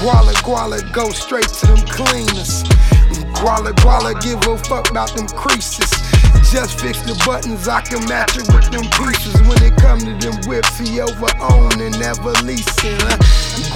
Guala Guala go straight to them cleaners. Guala Guala give a fuck about them creases. Just fix the buttons, I can match it with them pieces. When it come to them whips, he over own and never leasing. Huh?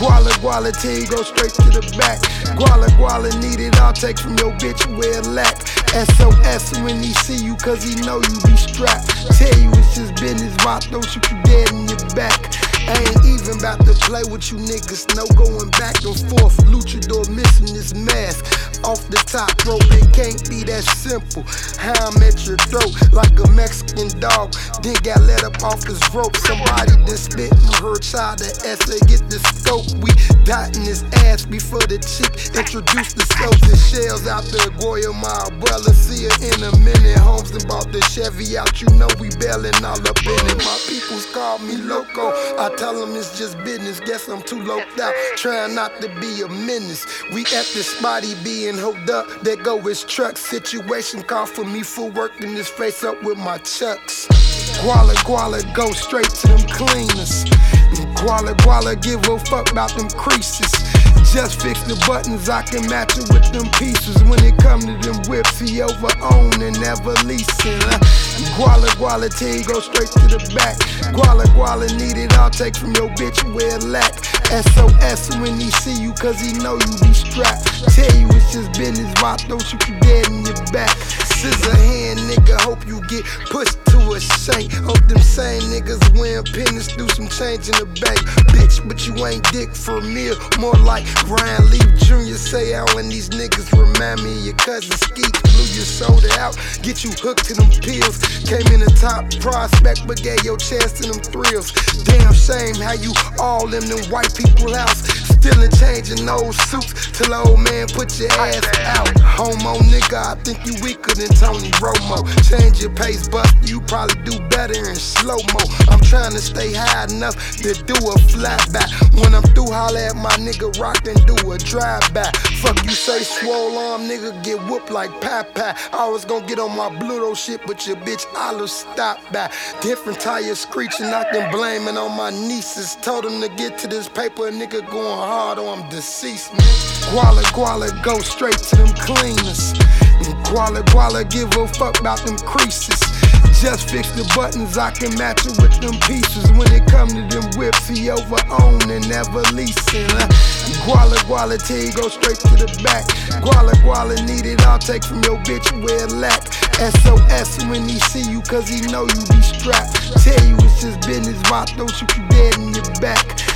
Guala Guala tell you go straight to the back. Guala Guala need it, I'll take from your bitch where lack. SOS when he see you, cause he know you be strapped. Tell you it's just business, why don't shoot you dead in your back. I ain't about to play with you niggas. No going back and forth. Luchador missing his mask. Off the top rope, it can't be that simple. How I'm at your throat like a Mexican dog. Then got let up off his rope. Somebody done spit in her child the essay. Get the scope. We dotting his ass before the chick introduced the soaps and shells out the Goya. My umbrella. See her in a minute. Homes the Chevy out. You know we bailing all up in it. My peoples call me loco. I tell them it's just business. Guess I'm too loped out. Trying not to be a menace. We at the spot, he being hold up. There go his truck. Situation call for me for working this face up with my chucks. Guala Guala go straight to them cleaners. Guala Guala give a fuck about them creases. Just fix the buttons, I can match it with them pieces. When it come to them whips, he over own and never leasing. Huh? Guala Guala you go straight to the back. Guala Guala need it, I'll take from your bitch where lack. SOS when he see you, cause he know you be strapped. Tell you it's just business, why don't shoot you dead in your back. Scissor hand, nigga, hope you get pushed a shank. Hope them same niggas win pennies, do some change in the bank. Bitch, but you ain't dick for a. More like Brian Lee Jr. say out when these niggas remind me of your cousin Skeet. Blew your soda out, get you hooked to them pills. Came in the top prospect, but gave your chance to them thrills. Damn shame how you all in them white people house. Still in changing those suits till old man put your ass out. Homo nigga, I think you weaker than Tony Romo. Change your pace, but you probably do better in slow mo. I'm trying to stay high enough to do a flat back. When I'm through, holla at my nigga Rock and do a drive back. Fuck say swole arm, nigga get whooped like Popeye. I was gonna get on my Bluto shit, but your bitch Olive stop back. Different tires screeching, I can blame it on my nieces. Told them to get to this paper, nigga going hard or I'm deceased, man. Guala Guala go straight to them cleaners. Guala Guala give a fuck about them creases. Just fix the buttons, I can match it with them pieces. When it come to them whips, he over own and never leasing. Huh? Guala Guala you go straight to the back. Guala Guala need it, I'll take from your bitch where it lack. SOS when he see you, cause he know you be strapped. Tell you it's just business, why don't shoot you dead in your back.